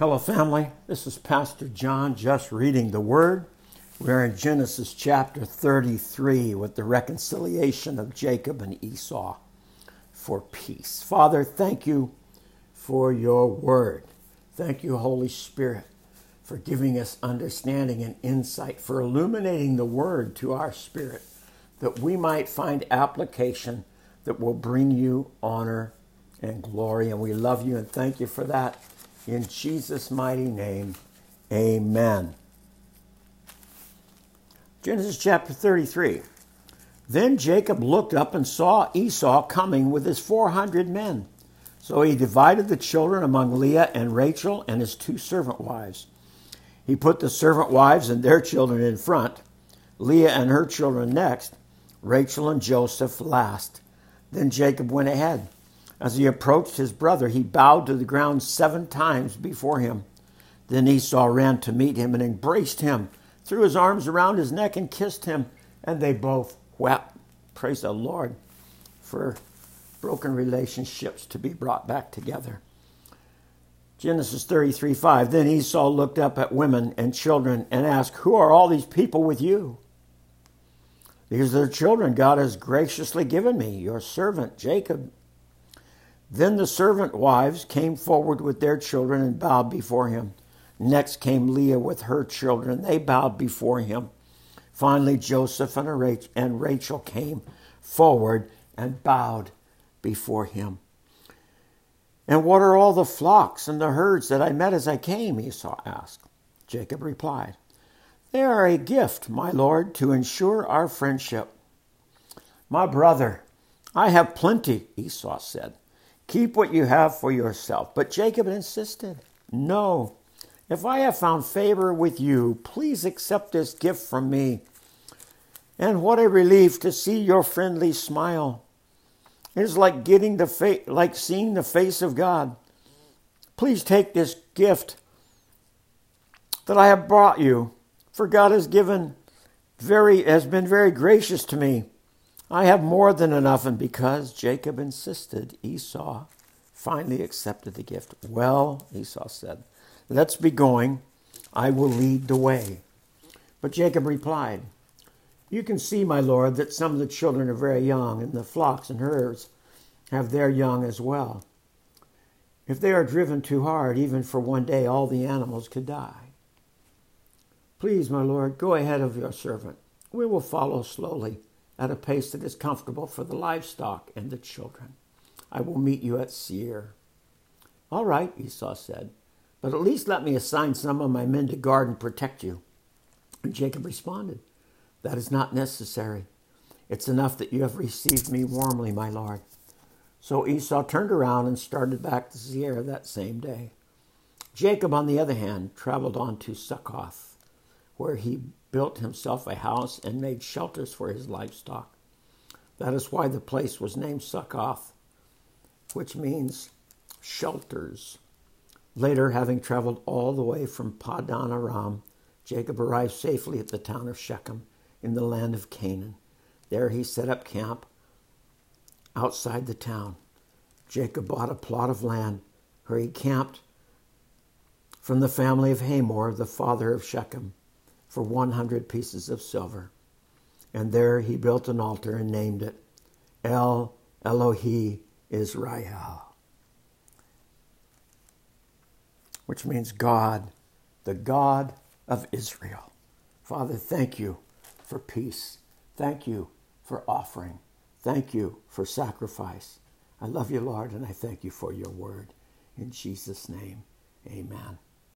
Hello, family. This is Pastor John just reading the Word. We're in Genesis chapter 33 with the reconciliation of Jacob and Esau for peace. Father, thank you for your Word. Thank you, Holy Spirit, for giving us understanding and insight, for illuminating the Word to our spirit, that we might find application that will bring you honor and glory. And we love you and thank you for that. In Jesus' mighty name, amen. Genesis chapter 33. Then Jacob looked up and saw Esau coming with his 400 men. So he divided the children among Leah and Rachel and his two servant wives. He put the servant wives and their children in front, Leah and her children next, Rachel and Joseph last. Then Jacob went ahead. As he approached his brother, he bowed to the ground seven times before him. Then Esau ran to meet him and embraced him, threw his arms around his neck and kissed him, and they both wept. Praise the Lord for broken relationships to be brought back together. Genesis 33 5. Then Esau looked up at women and children and asked, Who are all these people with you? These are the children God has graciously given me, your servant Jacob. Then the servant wives came forward with their children and bowed before him. Next came Leah with her children. They bowed before him. Finally, Joseph and Rachel came forward and bowed before him. And what are all the flocks and the herds that I met as I came? Esau asked. Jacob replied, They are a gift, my lord, to ensure our friendship. My brother, I have plenty, Esau said. Keep what you have for yourself. But Jacob insisted, No. If I have found favor with you, please accept this gift from me. And what a relief to see your friendly smile. It is like getting the fa- like seeing the face of God. Please take this gift that I have brought you, for God has given very has been very gracious to me. I have more than enough, and because Jacob insisted, Esau finally accepted the gift. Well, Esau said, Let's be going. I will lead the way. But Jacob replied, You can see, my lord, that some of the children are very young, and the flocks and herds have their young as well. If they are driven too hard, even for one day, all the animals could die. Please, my lord, go ahead of your servant. We will follow slowly at a pace that is comfortable for the livestock and the children. I will meet you at Seir. All right, Esau said, but at least let me assign some of my men to guard and protect you. And Jacob responded, That is not necessary. It's enough that you have received me warmly, my lord. So Esau turned around and started back to Seir that same day. Jacob, on the other hand, traveled on to Succoth, where he built himself a house and made shelters for his livestock. That is why the place was named Succoth, which means shelters. Later, having traveled all the way from Padan Aram, Jacob arrived safely at the town of Shechem in the land of Canaan. There he set up camp outside the town. Jacob bought a plot of land where he camped from the family of Hamor, the father of Shechem for 100 pieces of silver. And there he built an altar and named it El Elohe Israel, which means God, the God of Israel. Father, thank you for peace. Thank you for offering. Thank you for sacrifice. I love you, Lord, and I thank you for your word. In Jesus' name, amen.